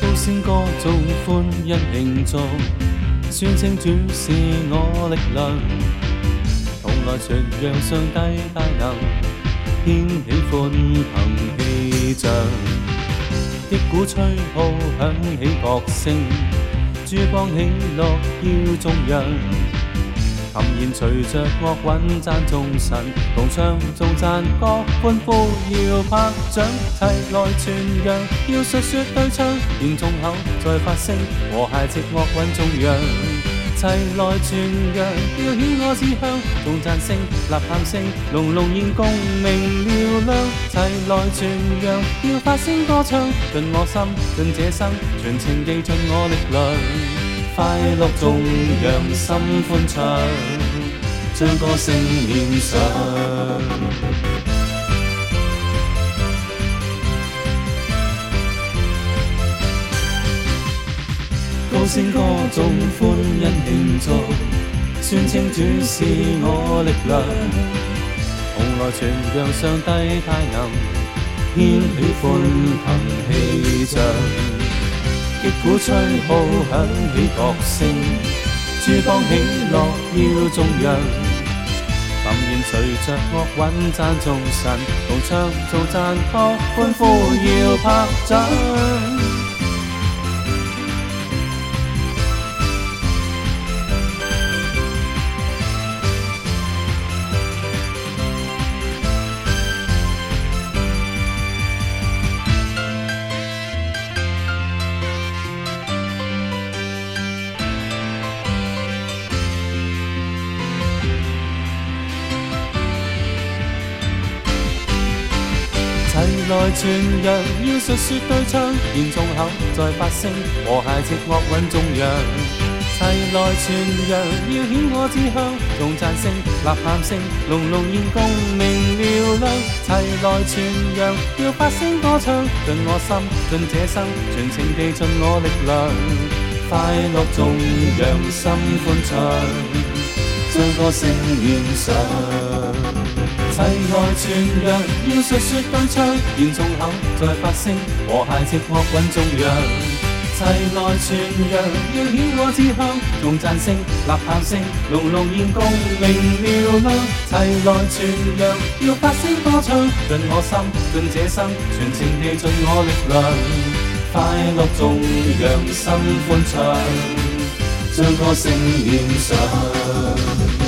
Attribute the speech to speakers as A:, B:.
A: 高声歌颂欢欣庆祝，宣称主是我力量。同来常让上帝大能，偏喜欢腾气象。的鼓吹号响起乐声，珠光起落耀众人。琴弦随着乐韵赞众神，同唱颂赞歌，欢呼要拍掌，齐来传扬，要述说对唱，愿众口再发声，和谐直乐韵中央。齐来传扬，要显我志向，众赞声、呐喊声，隆隆然共鸣嘹亮。齐来传扬，要发声歌唱，尽我心，尽这生，全情寄尽我力量，快乐颂扬心欢畅，将歌声献上。聲歌頌歡欣慶祝，宣稱主是我力量。紅來傳揚上帝大能，掀起歡騰氣象。擊鼓吹號響起角聲，諸邦喜樂要頌揚。琴弦隨着樂韻讚頌神，同唱頌讚歌，歡呼要拍掌。齐来传扬，要述说对唱，言重口在发声，和谐即恶韵众扬。齐来传扬，要显我志向，用赞声、呐喊声，隆隆然共鸣嘹亮。齐来传扬，要发声歌唱，尽我心，尽这生，全情地尽我力量，快乐颂扬心欢畅，将歌声献上。齐来传扬，要述说对唱，现众口在发声，和谐直乐运众扬。齐来传扬，要显我志向，用赞声、呐喊声，隆隆然共鸣嘹亮。齐来传扬，要发声歌唱，尽我心，尽这生，全情地尽我力量，快乐颂扬心欢畅，将歌声献上。